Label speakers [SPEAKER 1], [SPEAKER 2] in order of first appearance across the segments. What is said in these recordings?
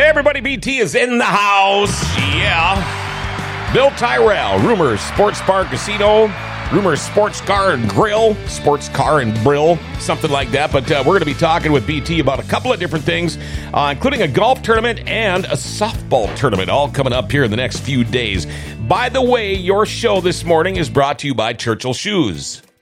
[SPEAKER 1] Hey, everybody, BT is in the house. Yeah. Bill Tyrrell, Rumors Sports Bar Casino, Rumors Sports Car and Grill, Sports Car and Brill, something like that. But uh, we're going to be talking with BT about a couple of different things, uh, including a golf tournament and a softball tournament, all coming up here in the next few days. By the way, your show this morning is brought to you by Churchill Shoes.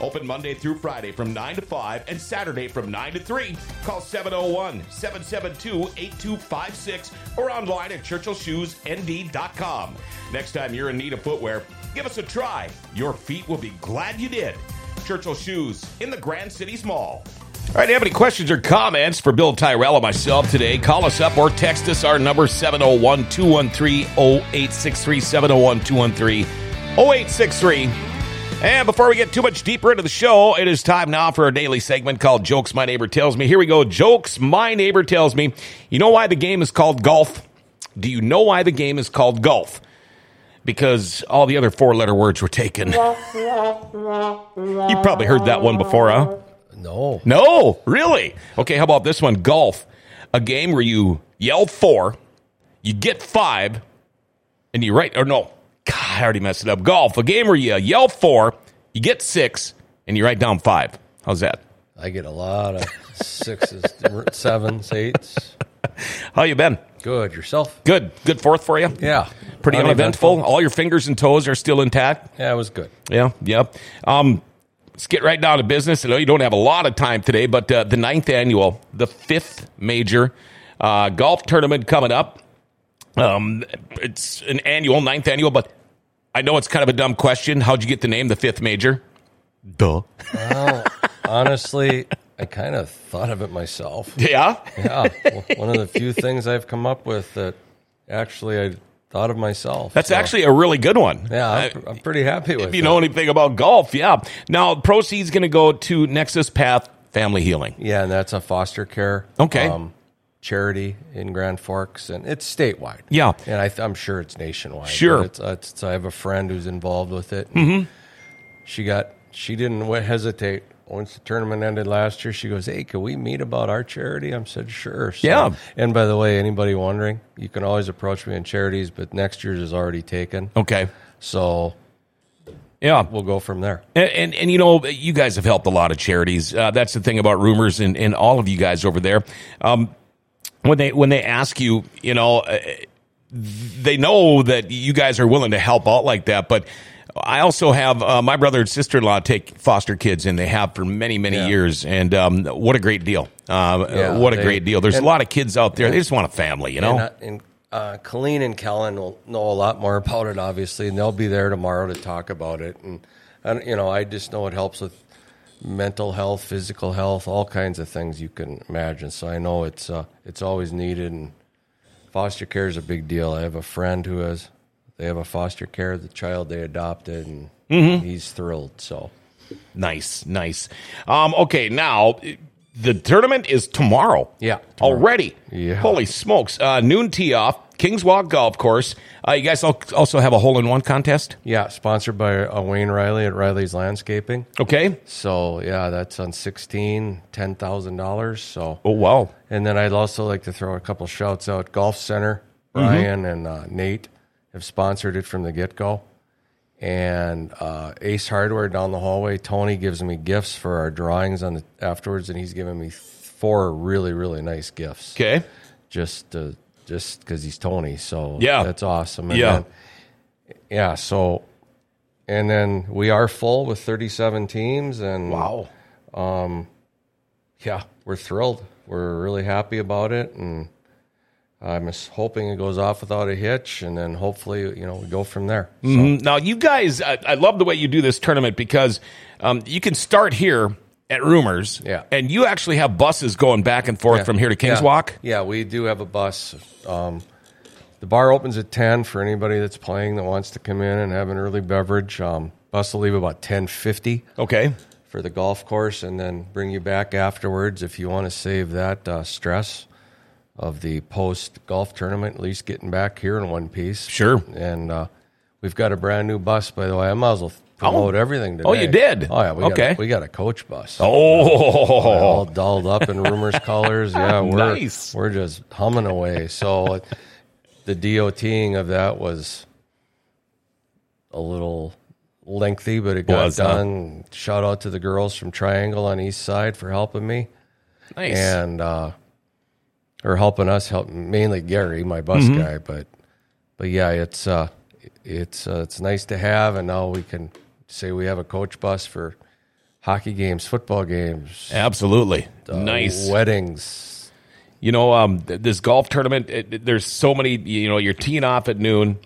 [SPEAKER 1] Open Monday through Friday from 9 to 5 and Saturday from 9 to 3. Call 701 772 8256 or online at churchillshoesnd.com. Next time you're in need of footwear, give us a try. Your feet will be glad you did. Churchill Shoes in the Grand Cities Mall. All right, have any questions or comments for Bill Tyrrell or myself today? Call us up or text us our number 701 213 0863 701 213 0863. And before we get too much deeper into the show, it is time now for a daily segment called Jokes My Neighbor Tells Me. Here we go. Jokes My Neighbor Tells Me. You know why the game is called golf? Do you know why the game is called golf? Because all the other four letter words were taken. you probably heard that one before, huh?
[SPEAKER 2] No.
[SPEAKER 1] No, really? Okay, how about this one? Golf. A game where you yell four, you get five, and you write, or no, God, I already messed it up. Golf. A game where you yell four, you get six, and you write down five. How's that?
[SPEAKER 2] I get a lot of sixes, sevens, eights.
[SPEAKER 1] How you been?
[SPEAKER 2] Good. Yourself?
[SPEAKER 1] Good. Good fourth for you?
[SPEAKER 2] Yeah.
[SPEAKER 1] Pretty uneventful. All your fingers and toes are still intact?
[SPEAKER 2] Yeah, it was good.
[SPEAKER 1] Yeah, yep. Um, let's get right down to business. I know you don't have a lot of time today, but uh, the ninth annual, the fifth major uh, golf tournament coming up. Um, it's an annual, ninth annual, but I know it's kind of a dumb question. How'd you get the name, the fifth major? Duh.
[SPEAKER 2] Well, honestly, I kind of thought of it myself.
[SPEAKER 1] Yeah?
[SPEAKER 2] Yeah. One of the few things I've come up with that actually I thought of myself.
[SPEAKER 1] That's
[SPEAKER 2] So,
[SPEAKER 1] actually a really good one.
[SPEAKER 2] yeah,
[SPEAKER 1] I-
[SPEAKER 2] I'm, I'm pretty happy with it.
[SPEAKER 1] if you
[SPEAKER 2] it.
[SPEAKER 1] know anything about golf, yeah. Now, proceeds going to go to Nexus Path Family Healing.
[SPEAKER 2] Yeah, and that's a foster care
[SPEAKER 1] Okay.
[SPEAKER 2] Charity in Grand Forks, and it's statewide.
[SPEAKER 1] Yeah.
[SPEAKER 2] and I th- I'm sure it's nationwide.
[SPEAKER 1] Sure.
[SPEAKER 2] it's, uh, it's, I have a friend who's involved with it. Mm-hmm. She got she didn't hesitate once the tournament ended last year. She goes, "Hey, can we meet about our charity?" I said, "Sure." So-
[SPEAKER 1] Yeah.
[SPEAKER 2] And by the way, anybody wondering, you can always approach me in charities, but next year's is already taken,
[SPEAKER 1] Okay.
[SPEAKER 2] so
[SPEAKER 1] Yeah.
[SPEAKER 2] we'll go from there.
[SPEAKER 1] And, and, and, you know, you guys have helped a lot of charities. Uh, that's the thing about rumors and, and all of you guys over there. Um, when they when they ask you, you know, uh, they know that you guys are willing to help out like that. But I also have uh, my brother and sister in law take foster kids, and they have for many many
[SPEAKER 2] Yeah.
[SPEAKER 1] years. And um, what a great deal! Uh,
[SPEAKER 2] Yeah,
[SPEAKER 1] what a
[SPEAKER 2] they-
[SPEAKER 1] great deal. There's
[SPEAKER 2] and-
[SPEAKER 1] a lot of kids out there. They just want a family, you know.
[SPEAKER 2] And, uh, and uh, Colleen and Kellen will know a lot more about it, obviously, and they'll be there tomorrow to talk about it. And, and you know, I just know it helps with mental health, physical health, all kinds of things you can imagine. So I know it's uh, it's always needed, and foster care is a big deal. I have a friend who has they have a foster care the child they adopted, and
[SPEAKER 1] Mm-hmm.
[SPEAKER 2] he's thrilled. So
[SPEAKER 1] Nice, nice. Um, okay, now the tournament is tomorrow.
[SPEAKER 2] Yeah, tomorrow.
[SPEAKER 1] already.
[SPEAKER 2] Yeah.
[SPEAKER 1] Holy smokes! Uh, noon tee off, Kings Walk Golf Course. Uh, you guys also have a hole in one contest.
[SPEAKER 2] yeah, sponsored by uh, Wayne Riley at Riley's Landscaping.
[SPEAKER 1] Okay.
[SPEAKER 2] So yeah, that's on sixteen, ten thousand dollars. So
[SPEAKER 1] Oh wow.
[SPEAKER 2] And then I'd also like to throw a couple shouts out. Golf Center,
[SPEAKER 1] Mm-hmm.
[SPEAKER 2] Ryan and uh, Nate have sponsored it from the get go. And uh, Ace Hardware down the hallway, Tony gives me gifts for our drawings on the afterwards, and he's given me four really really nice gifts.
[SPEAKER 1] Okay.
[SPEAKER 2] Just uh, just because he's Tony, so
[SPEAKER 1] Yeah.
[SPEAKER 2] that's awesome. And
[SPEAKER 1] Yeah.
[SPEAKER 2] then- yeah. So, and then we are full with thirty seven teams, and
[SPEAKER 1] Wow.
[SPEAKER 2] um, yeah, we're thrilled. We're really happy about it, and I'm just hoping it goes off without a hitch, and then hopefully, you know, we go from there. So,
[SPEAKER 1] Mhm. Now, you guys, I, I love the way you do this tournament because um, you can start here at Rumors.
[SPEAKER 2] Yeah.
[SPEAKER 1] And you actually have buses going back and forth
[SPEAKER 2] Yeah.
[SPEAKER 1] from here to Kings
[SPEAKER 2] yeah.
[SPEAKER 1] Walk?
[SPEAKER 2] Yeah, we do have a bus. Um, the bar opens at ten for anybody that's playing that wants to come in and have an early beverage. Um, bus will leave about ten fifty
[SPEAKER 1] Okay.
[SPEAKER 2] for the golf course, and then bring you back afterwards if you want to save that uh, stress of the post golf tournament. At least getting back here in one piece.
[SPEAKER 1] Sure.
[SPEAKER 2] And uh, we've got a brand new bus, by the way. I might as well promote everything today.
[SPEAKER 1] Oh, you did?
[SPEAKER 2] Oh yeah. We
[SPEAKER 1] Okay.
[SPEAKER 2] Got a, we got a coach bus
[SPEAKER 1] Oh.
[SPEAKER 2] all dolled up in rumors colors. Yeah, we're
[SPEAKER 1] Nice.
[SPEAKER 2] we're just humming away. So the DOTing of that was a little lengthy, but it got
[SPEAKER 1] Was, huh?
[SPEAKER 2] done. Shout out to the girls from Triangle on East Side for helping me
[SPEAKER 1] Nice.
[SPEAKER 2] and uh, or helping us help mainly Gary, my bus
[SPEAKER 1] Mm-hmm.
[SPEAKER 2] guy. But but yeah, it's uh, it's uh, it's nice to have, and now we can say we have a coach bus for hockey games, football games,
[SPEAKER 1] Absolutely.
[SPEAKER 2] uh,
[SPEAKER 1] nice.
[SPEAKER 2] weddings.
[SPEAKER 1] You know, um, th- this golf tournament, it, it- there's so many, you know, you're teeing off at noon.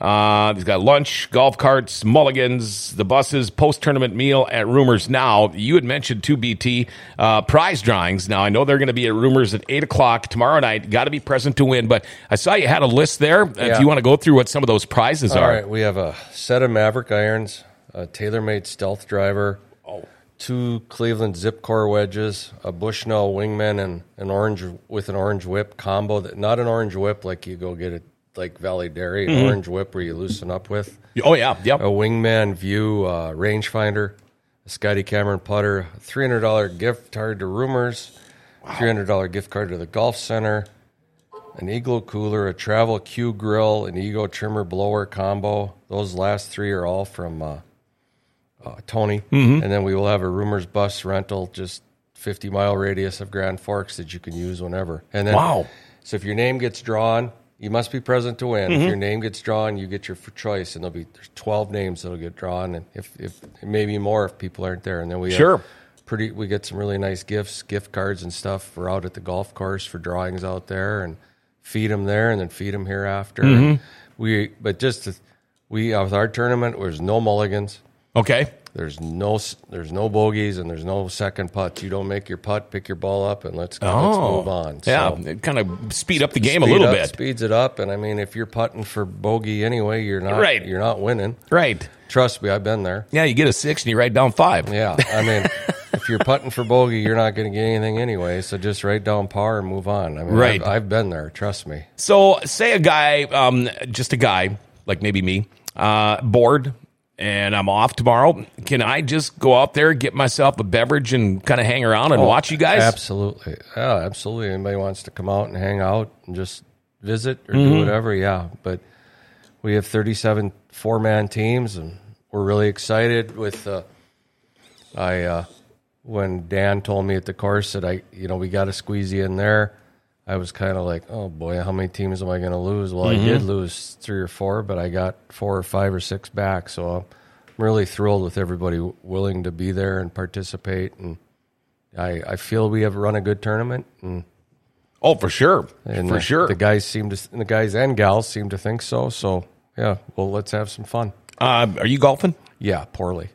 [SPEAKER 1] Uh, he's got lunch, golf carts, mulligans, the buses, post tournament meal at Rumors Now. You had mentioned 2BT uh, prize drawings. Now, I know they're going to be at Rumors at 8 o'clock tomorrow night. Got to be present to win, but I saw you had a list there. If you want to go through what some of those prizes
[SPEAKER 2] All
[SPEAKER 1] are.
[SPEAKER 2] right, we have a set of Mavrik irons, a TaylorMade Stealth driver,
[SPEAKER 1] Oh.
[SPEAKER 2] two Cleveland Zip Core wedges, a Bushnell Wingman, and an orange with an orange whip combo. That not an orange whip like you go get it like Valley Dairy, an orange whip where you loosen up with.
[SPEAKER 1] Oh, yeah. Yep.
[SPEAKER 2] A Wingman View uh, rangefinder, a Scotty Cameron putter, three hundred dollar gift card to Rumors, three hundred dollar gift card to the Golf Center, an Eagle cooler, a Travel Q grill, an Ego trimmer blower combo. Those last three are all from uh, uh, Tony,
[SPEAKER 1] Mm-hmm.
[SPEAKER 2] and then we will have a Rumors bus rental, just fifty mile radius of Grand Forks that you can use whenever. And then,
[SPEAKER 1] Wow.
[SPEAKER 2] So if your name gets drawn, you must be present to win.
[SPEAKER 1] Mm-hmm.
[SPEAKER 2] If your name gets drawn, you get your choice, and there'll be there's twelve names that'll get drawn, and if if maybe more if people aren't there, and then we
[SPEAKER 1] Sure.
[SPEAKER 2] pretty we get some really nice gifts, gift cards and stuff. We're out at the golf course for drawings out there, and feed them there, and then feed them here after.
[SPEAKER 1] Mm-hmm.
[SPEAKER 2] We but just to, we uh, with our tournament, there's no mulligans.
[SPEAKER 1] Okay.
[SPEAKER 2] There's no there's no bogeys and there's no second putts. You don't make your putt, pick your ball up, and let's let's move on.
[SPEAKER 1] Yeah. It kind of speed up the game a little
[SPEAKER 2] up-
[SPEAKER 1] bit.
[SPEAKER 2] Speeds it up, and I mean, if you're putting for bogey anyway, you're not
[SPEAKER 1] Right.
[SPEAKER 2] You're not winning.
[SPEAKER 1] Right.
[SPEAKER 2] Trust me, I've been there.
[SPEAKER 1] Yeah, you get a six and you write down five.
[SPEAKER 2] Yeah, I mean, if you're putting for bogey, you're not going to get anything anyway. So just write down par and move on. I mean,
[SPEAKER 1] Right.
[SPEAKER 2] I've, I've been there. Trust me.
[SPEAKER 1] So, say a guy, um, just a guy, like maybe me, uh, bored, and I'm off tomorrow. Can I just go out there, get myself a beverage, and kind of hang around and watch you guys?
[SPEAKER 2] Absolutely. Yeah, absolutely. Anybody wants to come out and hang out and just visit or
[SPEAKER 1] Mm-hmm.
[SPEAKER 2] do whatever, yeah. But we have 37 four man teams, and we're really excited with. Uh, I uh, when Dan told me at the course that I, you know, we got to squeeze you in there. I was kind of like, oh boy, how many teams am I going to lose? Well,
[SPEAKER 1] Mm-hmm.
[SPEAKER 2] I did lose three or four, but I got four or five or six back. So I'm really thrilled with everybody willing to be there and participate. And I, I feel we have run a good tournament. And,
[SPEAKER 1] oh, for sure,
[SPEAKER 2] and
[SPEAKER 1] for
[SPEAKER 2] the,
[SPEAKER 1] sure.
[SPEAKER 2] the guys seem to, the guys and gals seem to think so. So yeah, well, let's have some fun.
[SPEAKER 1] uh, are you golfing?
[SPEAKER 2] Yeah, poorly.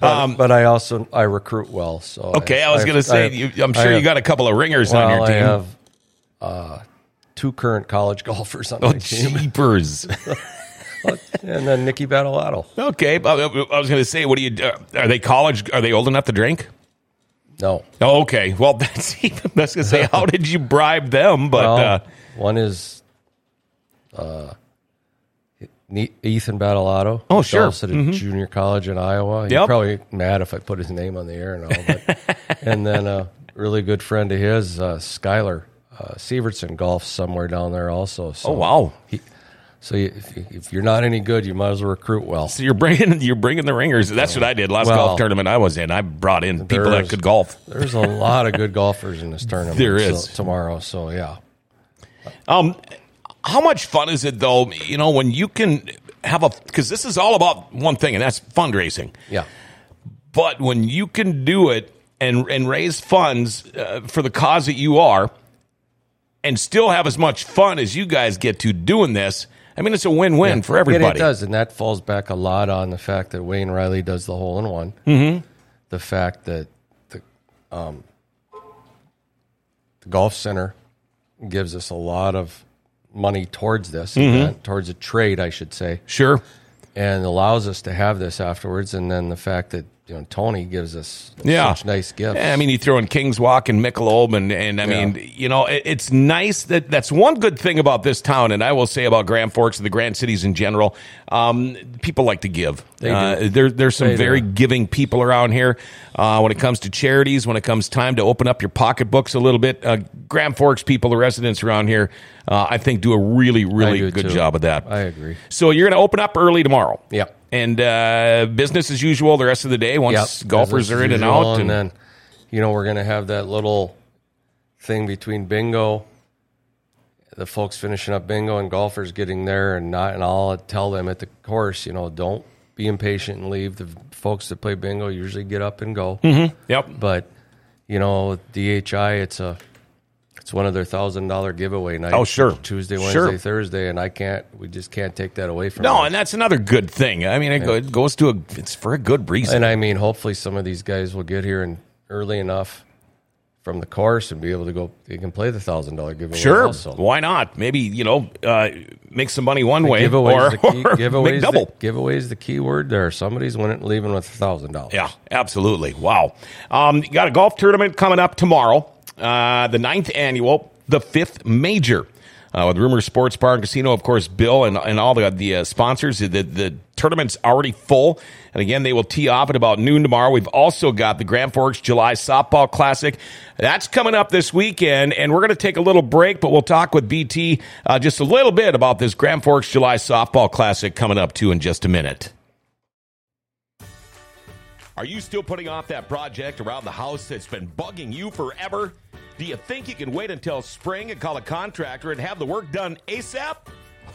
[SPEAKER 2] But, but I also I recruit well. So
[SPEAKER 1] Okay, I was
[SPEAKER 2] I've-
[SPEAKER 1] going to say,
[SPEAKER 2] I've-
[SPEAKER 1] you, I'm
[SPEAKER 2] I
[SPEAKER 1] sure you got a couple of ringers
[SPEAKER 2] well,
[SPEAKER 1] on your team.
[SPEAKER 2] I have uh, two current college golfers on
[SPEAKER 1] oh,
[SPEAKER 2] my team,
[SPEAKER 1] jeepers.
[SPEAKER 2] and then Nikki Battleato.
[SPEAKER 1] okay, I, I was going to say, what do you? Uh, are they college? Are they old enough to drink?
[SPEAKER 2] No,
[SPEAKER 1] Oh, okay. Well, that's even. I was going to say, how did you bribe them? But
[SPEAKER 2] well,
[SPEAKER 1] uh,
[SPEAKER 2] one is uh, Ethan Battleato.
[SPEAKER 1] Oh, sure.
[SPEAKER 2] golfs at a junior college in Iowa. He's
[SPEAKER 1] Yep.
[SPEAKER 2] probably mad if I put his name on the air and all. But, and then a really good friend of his, uh, Skylar uh, Severson, golfs somewhere down there also. So
[SPEAKER 1] oh wow.
[SPEAKER 2] So you, if, you- if you're not any good, you might as well recruit well.
[SPEAKER 1] So you're bringing you're bringing the ringers. That's what I did last
[SPEAKER 2] Well,
[SPEAKER 1] golf tournament I was in. I brought in people that could golf.
[SPEAKER 2] There's a lot of good golfers in this tournament.
[SPEAKER 1] There is so-
[SPEAKER 2] tomorrow. So yeah,
[SPEAKER 1] Um, how much fun is it though? You know, when you can have a because this is all about one thing, and that's fundraising.
[SPEAKER 2] yeah,
[SPEAKER 1] But when you can do it and and raise funds uh, for the cause that you are, and still have as much fun as you guys get to doing this, I mean, it's a win-win for everybody.
[SPEAKER 2] And it does, and that falls back a lot on the fact that Wayne Riley does the hole in one. Mm-hmm. The fact that the um, the golf center gives us a lot of money towards this
[SPEAKER 1] Mm-hmm.
[SPEAKER 2] event, towards a trade, I should say,
[SPEAKER 1] Sure.
[SPEAKER 2] and allows us to have this afterwards. And then the fact that you know Tony gives us
[SPEAKER 1] Yeah.
[SPEAKER 2] such nice gifts.
[SPEAKER 1] Yeah, I mean, you throw in Kings Walk and Michelob, and and I
[SPEAKER 2] Yeah.
[SPEAKER 1] mean, you know, it, it's nice that that's one good thing about this town, and I will say about Grand Forks and the Grand Cities in general. Um, people like to give.
[SPEAKER 2] They do.
[SPEAKER 1] Uh, there, there's some
[SPEAKER 2] They do.
[SPEAKER 1] very giving people around here. Uh, when it comes to charities, when it comes time to open up your pocketbooks a little bit, uh, Grand Forks people, the residents around here, uh, I think do a really, really
[SPEAKER 2] do
[SPEAKER 1] good
[SPEAKER 2] too.
[SPEAKER 1] job of that.
[SPEAKER 2] I agree.
[SPEAKER 1] So you're going to open up early tomorrow.
[SPEAKER 2] Yep.
[SPEAKER 1] And uh, business as usual the rest of the day once
[SPEAKER 2] Yep.
[SPEAKER 1] golfers are in and out.
[SPEAKER 2] and then you know we're gonna have that little thing between bingo, the folks finishing up bingo and golfers getting there, and not. And I'll tell them at the course, you know, don't be impatient and leave. The folks that play bingo usually get up and go,
[SPEAKER 1] Yep.
[SPEAKER 2] but you know, DHI, it's a it's one of their thousand dollar giveaway nights.
[SPEAKER 1] Oh, sure.
[SPEAKER 2] Tuesday, Wednesday,
[SPEAKER 1] Sure.
[SPEAKER 2] Thursday, and I can't. We just can't take that away from.
[SPEAKER 1] No,
[SPEAKER 2] them.
[SPEAKER 1] and that's another good thing. I mean, it, it goes to a. It's for a good reason.
[SPEAKER 2] And I mean, hopefully, some of these guys will get here and early enough from the course and be able to go. They can play the thousand dollar giveaway.
[SPEAKER 1] sure,
[SPEAKER 2] also.
[SPEAKER 1] why not? Maybe you know, uh, make some money one way or,
[SPEAKER 2] the key,
[SPEAKER 1] or make double.
[SPEAKER 2] The, giveaways, the key word there. Somebody's winning, leaving with a thousand dollars.
[SPEAKER 1] Yeah, absolutely. Wow. Um, you got a golf tournament coming up tomorrow, uh, the ninth annual, the fifth major. Uh, with Rumor Sports Bar and Casino, of course, Bill and, and all the the uh, sponsors. The, the tournament's already full, and again, they will tee off at about noon tomorrow. We've also got the Grand Forks July Softball Classic. That's coming up this weekend, and we're going to take a little break, but we'll talk with BT uh, just a little bit about this Grand Forks July Softball Classic coming up too in just a minute. Are you still putting off that project around the house that's been bugging you forever? Do you think you can wait until spring and call a contractor and have the work done ASAP?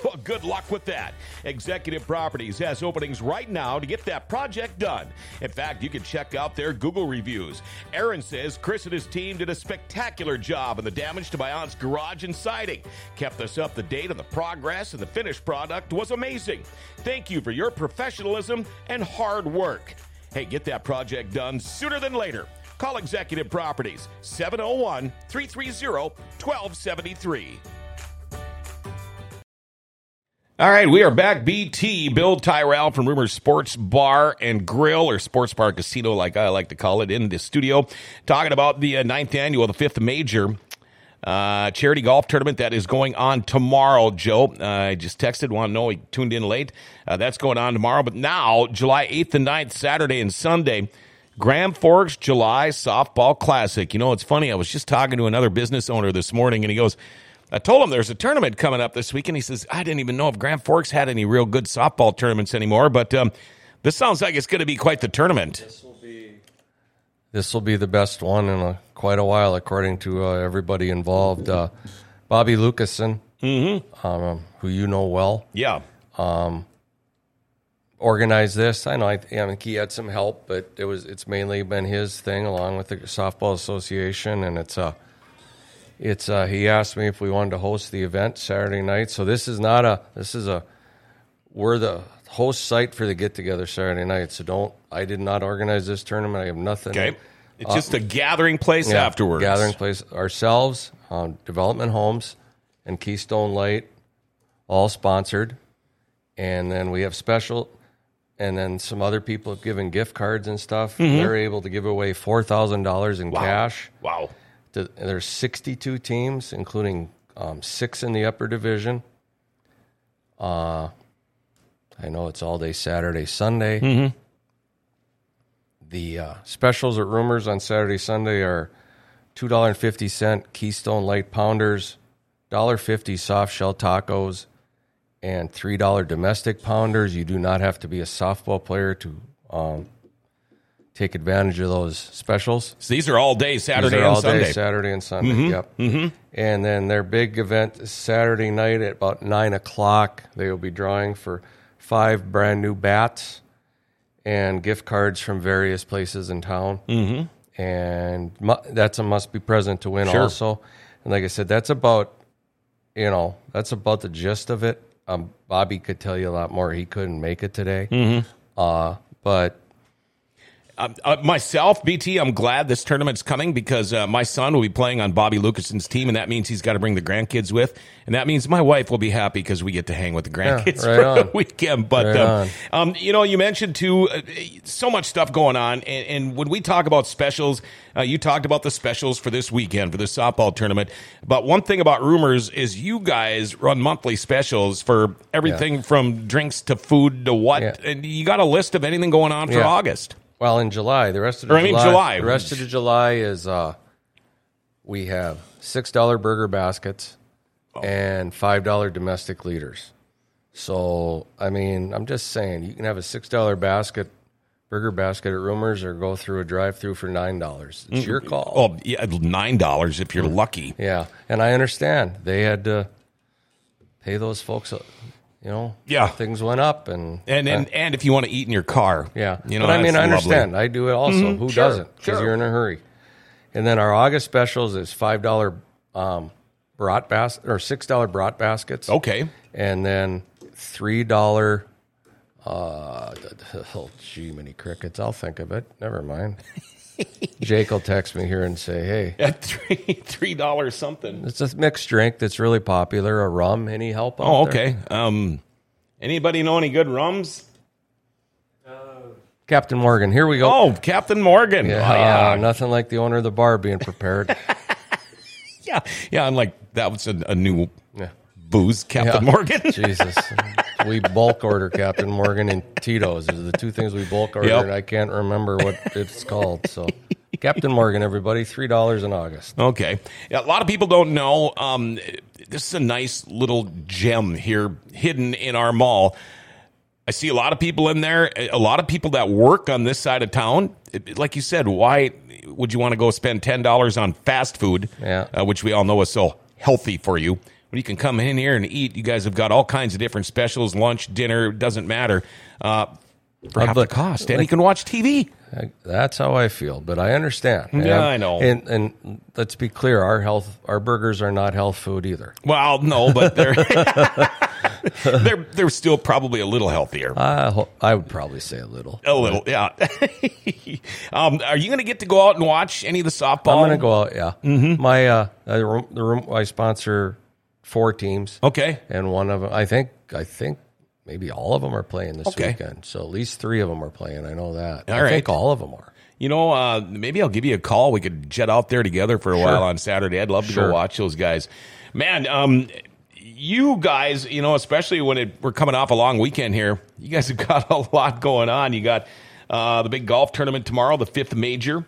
[SPEAKER 1] Well, good luck with that. Executive Properties has openings right now to get that project done. In fact, you can check out their Google reviews. Aaron says Chris and his team did a spectacular job on the damage to my aunt's garage and siding. Kept us up to date on the progress, and the finished product was amazing. Thank you for your professionalism and hard work. Hey, get that project done sooner than later. Call Executive Properties 701 330 1273. All right, we are back. BT, Bill Tyrrell from Rumor Sports Bar and Grill, or Sports Bar Casino, like I like to call it, in the studio, talking about the uh, ninth annual, the fifth major uh, charity golf tournament that is going on tomorrow. Joe, uh, I just texted, want to know he tuned in late. Uh, that's going on tomorrow, but now July eighth and 9th, Saturday and Sunday. Grand Forks July Softball Classic. You know, it's funny. I was just talking to another business owner this morning, and he goes, I told him there's a tournament coming up this week, and he says, I didn't even know if Grand Forks had any real good softball tournaments anymore, but um, this sounds like it's going to be quite the tournament.
[SPEAKER 2] This will be the best one in a, quite a while, according to uh, everybody involved. Uh, Bobby Lucasen, um, who you know well,
[SPEAKER 1] Yeah.
[SPEAKER 2] organized this. I know I, I think he had some help, but it was it's mainly been his thing along with the softball association, and it's uh it's uh he asked me if we wanted to host the event Saturday night. So this is not a this is a we're the host site for the get together Saturday night. So don't I did not organize this tournament. I have nothing.
[SPEAKER 1] Okay. It's just a gathering place
[SPEAKER 2] Uh, Yeah,
[SPEAKER 1] afterwards.
[SPEAKER 2] Gathering place ourselves, um, Development Homes, and Keystone Light, all sponsored. And then we have special, and then some other people have given gift cards and stuff. They're able to give away four thousand dollars in cash.
[SPEAKER 1] Wow.
[SPEAKER 2] To, there's 62 teams, including um, six in the upper division. Uh, I know it's all day Saturday, Sunday. The uh, specials at Rumors on Saturday, Sunday are two dollar and fifty cent Keystone Light Pounders, dollar fifty soft shell tacos, and three dollar domestic pounders. You do not have to be a softball player to um, take advantage of those specials.
[SPEAKER 1] So these are all day Saturday and
[SPEAKER 2] all
[SPEAKER 1] Sunday.
[SPEAKER 2] day Saturday and Sunday. Yep. Mm-hmm. And then their big event is Saturday night at about nine o'clock. They will be drawing for five brand new bats and gift cards from various places in town. Mm-hmm. And mu- that's a must be present to win
[SPEAKER 1] Sure.
[SPEAKER 2] also. And like I said, that's about you know that's about the gist of it. um, Bobby could tell you a lot more. He couldn't make it today,
[SPEAKER 1] Mm-hmm.
[SPEAKER 2] uh, but
[SPEAKER 1] Um, uh, myself, BT, I'm glad this tournament's coming because uh, my son will be playing on Bobby Lucason's team, and that means he's got to bring the grandkids with, and that means my wife will be happy because we get to hang with the grandkids
[SPEAKER 2] right
[SPEAKER 1] for
[SPEAKER 2] on.
[SPEAKER 1] the weekend. But
[SPEAKER 2] Right
[SPEAKER 1] um, um, you know, you mentioned too uh, so much stuff going on, and, and when we talk about specials, uh, you talked about the specials for this weekend for the softball tournament. But one thing about Rumors is you guys run monthly specials for everything from drinks to food to what,
[SPEAKER 2] Yeah.
[SPEAKER 1] and you got a list of anything going on for
[SPEAKER 2] Yeah.
[SPEAKER 1] August.
[SPEAKER 2] Well, in July, the rest of the
[SPEAKER 1] Or, I mean,
[SPEAKER 2] July,
[SPEAKER 1] July.
[SPEAKER 2] the rest of the July is uh, we have six dollar burger baskets
[SPEAKER 1] Oh.
[SPEAKER 2] and five dollar domestic leaders. So, I mean, I'm just saying you can have a six dollar basket burger basket at Rumors or go through a drive through for nine dollars. It's your call.
[SPEAKER 1] Oh, yeah, nine dollars if you're lucky.
[SPEAKER 2] Yeah, and I understand they had to pay those folks. uh, You know,
[SPEAKER 1] Yeah.
[SPEAKER 2] things went up, and
[SPEAKER 1] And and, and if you want to eat in your car,
[SPEAKER 2] Yeah,
[SPEAKER 1] you know.
[SPEAKER 2] but I mean, I
[SPEAKER 1] lovely.
[SPEAKER 2] understand. I do it also. Who
[SPEAKER 1] Sure,
[SPEAKER 2] doesn't? Because
[SPEAKER 1] sure.
[SPEAKER 2] you're in a hurry. And then our August specials is five dollar um, brat bas or six dollar brat baskets.
[SPEAKER 1] Okay,
[SPEAKER 2] and then three dollar. Uh, oh, gee, many crickets. I'll think of it. Never mind. Jake will text me here and say, "Hey,
[SPEAKER 1] at three three dollars something.
[SPEAKER 2] it's a mixed drink that's really popular. A rum. Any help?
[SPEAKER 1] Oh,
[SPEAKER 2] there?"
[SPEAKER 1] okay. Um, anybody know any good rums?
[SPEAKER 2] Captain Morgan. Here we go.
[SPEAKER 1] Oh, Captain Morgan.
[SPEAKER 2] yeah,
[SPEAKER 1] Oh, yeah,
[SPEAKER 2] nothing like the owner of the bar being prepared.
[SPEAKER 1] yeah, yeah. And like that was a, a new. Booze, Captain
[SPEAKER 2] Yeah.
[SPEAKER 1] Morgan.
[SPEAKER 2] Jesus. we bulk order Captain Morgan and Tito's. Those are the two things we bulk order,
[SPEAKER 1] Yep.
[SPEAKER 2] and I can't remember what it's called. So, Captain Morgan, everybody, $3 in August.
[SPEAKER 1] Okay. Yeah, a lot of people don't know. Um, this is a nice little gem here hidden in our mall. I see a lot of people in there, a lot of people that work on this side of town. Like you said, why would you want to go spend $10 on fast food,
[SPEAKER 2] Yeah.
[SPEAKER 1] uh, which we all know is so healthy for you? When you can come in here and eat, you guys have got all kinds of different specials, lunch, dinner, doesn't matter, uh, for
[SPEAKER 2] Uh,
[SPEAKER 1] half the cost. And you
[SPEAKER 2] like-
[SPEAKER 1] can watch TV.
[SPEAKER 2] I- That's how I feel, but I understand.
[SPEAKER 1] Yeah,
[SPEAKER 2] And-
[SPEAKER 1] I know.
[SPEAKER 2] And, and let's be clear, our health, our burgers are not health food either.
[SPEAKER 1] Well, no, but they're they're they're still probably a little healthier.
[SPEAKER 2] I, I would probably say a little.
[SPEAKER 1] A little, yeah. um, are you going to get to go out and watch any of the softball?
[SPEAKER 2] I'm going to go out, yeah.
[SPEAKER 1] Mm-hmm.
[SPEAKER 2] My, uh, the room, I sponsor four teams.
[SPEAKER 1] Okay.
[SPEAKER 2] and one of them, I think, I think maybe all of them are playing this
[SPEAKER 1] Okay.
[SPEAKER 2] weekend. So at least three of them are playing. I know that.
[SPEAKER 1] All
[SPEAKER 2] I
[SPEAKER 1] right.
[SPEAKER 2] think all of them are.
[SPEAKER 1] You know, uh, maybe I'll give you a call. We could jet out there together for a while on Saturday. I'd love to
[SPEAKER 2] Sure.
[SPEAKER 1] go watch those guys. Man, um, you guys, you know, especially when it, we're coming off a long weekend here, you guys have got a lot going on. You got uh, the big golf tournament tomorrow, the fifth major.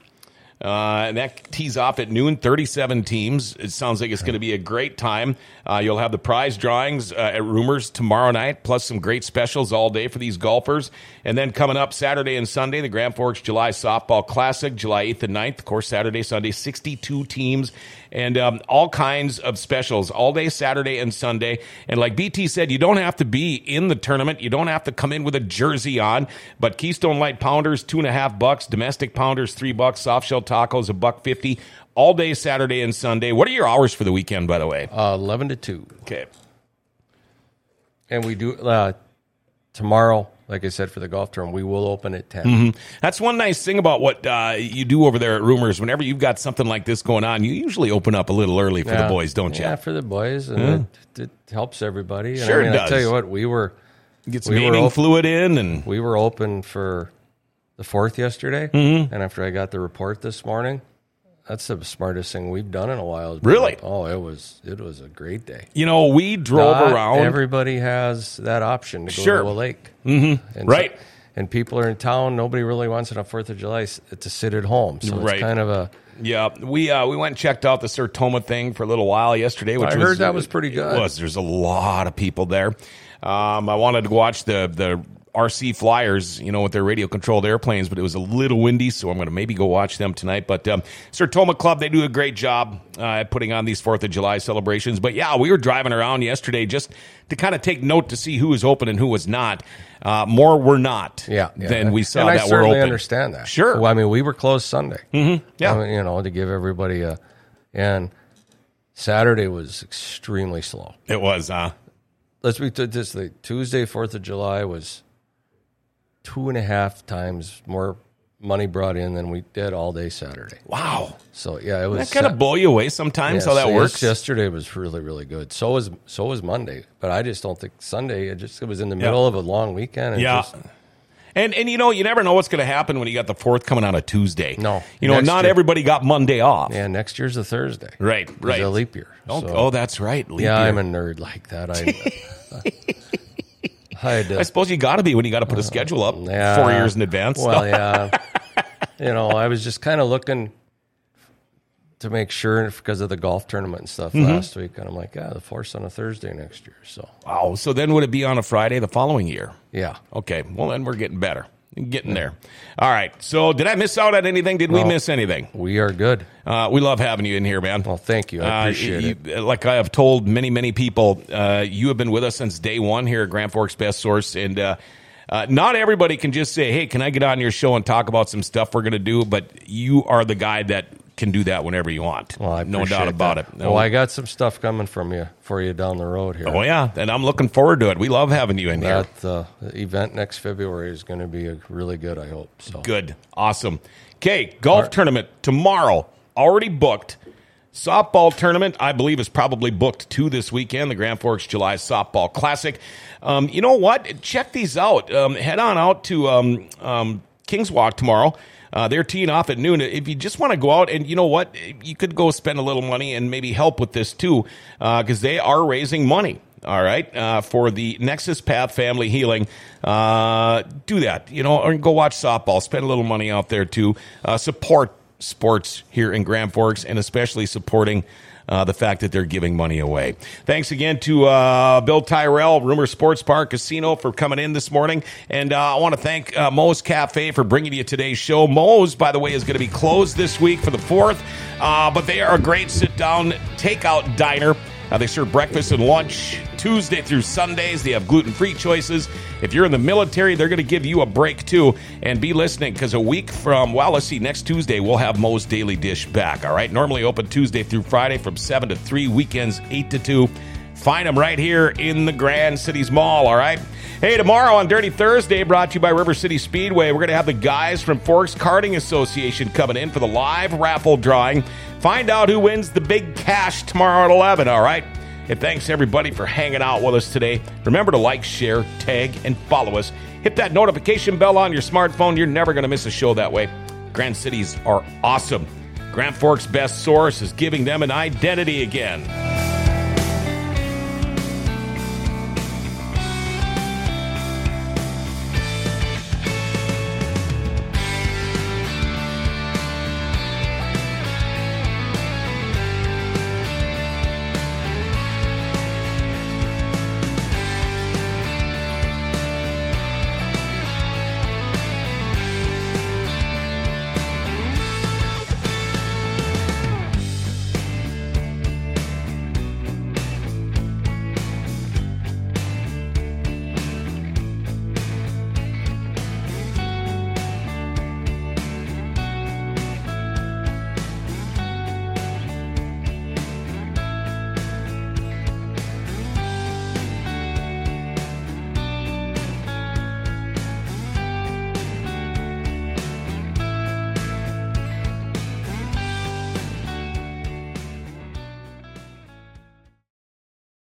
[SPEAKER 1] Uh, and that tees off at noon, 37 teams. It sounds like it's going to be a great time. Uh, you'll have the prize drawings uh, at Rumors tomorrow night, plus some great specials all day for these golfers. And then coming up Saturday and Sunday, the Grand Forks July Softball Classic, July 8th and 9th. Of course, Saturday, Sunday, 62 teams and um, all kinds of specials all day Saturday and Sunday. And like BT said, you don't have to be in the tournament. You don't have to come in with a jersey on. But Keystone Light Pounders, two and a half bucks. Domestic Pounders, three bucks. Soft shell tacos, a buck fifty. All day Saturday and Sunday. What are your hours for the weekend, by the way?
[SPEAKER 2] Uh, 11 to 2.
[SPEAKER 1] Okay.
[SPEAKER 2] And we do, uh, tomorrow, like I said, for the golf term, we will open at 10.
[SPEAKER 1] Mm-hmm. That's one nice thing about what uh, you do over there at Rumors. Whenever you've got something like this going on, you usually open up a little early for the boys, don't you?
[SPEAKER 2] Yeah, for the boys. And it, it helps everybody. And
[SPEAKER 1] Sure
[SPEAKER 2] I mean,
[SPEAKER 1] it
[SPEAKER 2] I tell you what, we were,
[SPEAKER 1] Get some
[SPEAKER 2] We
[SPEAKER 1] fluid in, and
[SPEAKER 2] we were open for the fourth yesterday.
[SPEAKER 1] Mm-hmm.
[SPEAKER 2] And after I got the report this morning, that's the smartest thing we've done in a while.
[SPEAKER 1] Really?
[SPEAKER 2] Oh, it was it was a great day.
[SPEAKER 1] you know, we drove
[SPEAKER 2] Not
[SPEAKER 1] around.
[SPEAKER 2] Everybody has that option to go
[SPEAKER 1] Sure.
[SPEAKER 2] to a lake. Mm-hmm. And
[SPEAKER 1] Right.
[SPEAKER 2] and people are in town. Nobody really wants it on Fourth of July to sit at home. So
[SPEAKER 1] Right.
[SPEAKER 2] it's kind of a.
[SPEAKER 1] Yeah, we uh, we went and checked out the Sertoma thing for a little while yesterday. Which
[SPEAKER 2] I
[SPEAKER 1] was,
[SPEAKER 2] heard that was pretty good.
[SPEAKER 1] It was. There's a lot of people there. Um, I wanted to watch the the RC Flyers, you know, with their radio controlled airplanes, but it was a little windy, so I'm going to maybe go watch them tonight. But um, Sertoma Club, they do a great job uh, at putting on these Fourth of July celebrations. But yeah, we were driving around yesterday just to kind of take note to see who was open and who was not. Uh, more were not.
[SPEAKER 2] Yeah, yeah.
[SPEAKER 1] than we saw
[SPEAKER 2] and I
[SPEAKER 1] that were
[SPEAKER 2] certainly
[SPEAKER 1] open.
[SPEAKER 2] understand that.
[SPEAKER 1] Sure.
[SPEAKER 2] Well, I mean, we were closed Sunday. Mm-hmm.
[SPEAKER 1] Yeah.
[SPEAKER 2] I mean, you know, to give everybody a, and Saturday was extremely slow.
[SPEAKER 1] It was. Uh,
[SPEAKER 2] let's be t- this Tuesday, Fourth of July was two and a half times more money brought in than we did all day Saturday.
[SPEAKER 1] Wow.
[SPEAKER 2] So yeah, it was
[SPEAKER 1] That kind of blow you away sometimes how that
[SPEAKER 2] so
[SPEAKER 1] works.
[SPEAKER 2] Yesterday was really really good. So was so was Monday, but I just don't think Sunday. It just it was in the middle of a long weekend. And
[SPEAKER 1] Yeah.
[SPEAKER 2] just-
[SPEAKER 1] And and you know you never know what's going to happen when you got the fourth coming on a Tuesday.
[SPEAKER 2] No.
[SPEAKER 1] you know not
[SPEAKER 2] year.
[SPEAKER 1] everybody got Monday off.
[SPEAKER 2] yeah. Next year's a Thursday.
[SPEAKER 1] Right,
[SPEAKER 2] It's
[SPEAKER 1] right.
[SPEAKER 2] a leap year.
[SPEAKER 1] Oh,
[SPEAKER 2] so-
[SPEAKER 1] oh, that's right. Leap
[SPEAKER 2] yeah,
[SPEAKER 1] year.
[SPEAKER 2] I'm a nerd like that. I. I,
[SPEAKER 1] I suppose you got to be when you got to put a schedule up
[SPEAKER 2] Uh, Yeah.
[SPEAKER 1] four years in advance.
[SPEAKER 2] Well, yeah. you know, I was just kind of looking to make sure because of the golf tournament and stuff
[SPEAKER 1] Mm-hmm.
[SPEAKER 2] last week, and I'm like, yeah, the fourth's on a Thursday next year. So
[SPEAKER 1] wow. So then would it be on a Friday the following year?
[SPEAKER 2] yeah,
[SPEAKER 1] Okay. Well, then we're getting better. Getting there. All right. So did I miss out on anything? Did we
[SPEAKER 2] No.
[SPEAKER 1] miss anything?
[SPEAKER 2] we are good.
[SPEAKER 1] Uh, we love having you in here, man.
[SPEAKER 2] Well, thank you. I
[SPEAKER 1] Uh,
[SPEAKER 2] appreciate
[SPEAKER 1] you-
[SPEAKER 2] it.
[SPEAKER 1] Like I have told many, many people, uh, you have been with us since day one here at Grand Forks Best Source, and uh, uh, not everybody can just say, "Hey, can I get on your show and talk about some stuff we're going to do?" But you are the guy that can do that whenever you want.
[SPEAKER 2] Well, I
[SPEAKER 1] no doubt about
[SPEAKER 2] that.
[SPEAKER 1] it. No-
[SPEAKER 2] Well, I got some stuff coming from you for you down the road here.
[SPEAKER 1] oh yeah, and I'm looking forward to it. We love having you in here.
[SPEAKER 2] That uh, event next February is going to be a really good. I hope so.
[SPEAKER 1] Good. Awesome. Okay, golf tournament tomorrow. Already booked. Softball tournament, I believe, is probably booked too this weekend. The Grand Forks July Softball Classic. Um, you know what? Check these out. Um, head on out to um, um, Kings Walk tomorrow. Uh, they're teeing off at noon. If you just want to go out and you know what, you could go spend a little money and maybe help with this too, because they are raising money. All right, uh, for the Nexus Path Family Healing, uh, do that. You know, or go watch softball. Spend a little money out there too. Uh, support sports here in Grand Forks, and especially supporting uh, the fact that they're giving money away. Thanks again to uh, Bill Tyrrell, Rumor Sports Park Casino, for coming in this morning. And uh, I want to thank uh, Moe's Cafe for bringing you today's show. Moe's, by the way, is going to be closed this week for the 4th, uh, but they are a great sit down takeout diner. Uh, they serve breakfast and lunch Tuesday through Sundays. They have gluten free choices. If you're in the military, they're going to give you a break too. And be listening because a week from, well, let's see, next Tuesday, we'll have Moe's Daily Dish back. All right. Normally open Tuesday through Friday from 7 to 3, weekends 8 to 2. Find them right here in the Grand Cities Mall. All right. Hey, tomorrow on Dirty Thursday, brought to you by River City Speedway, we're going to have the guys from Forks Karting Association coming in for the live raffle drawing. Find out who wins the big cash tomorrow at 11, all right? And thanks everybody for hanging out with us today. Remember to like, share, tag, and follow us. Hit that notification bell on your smartphone. You're never going to miss a show that way. Grand Cities are awesome. Grand Forks Best Source is giving them an identity again.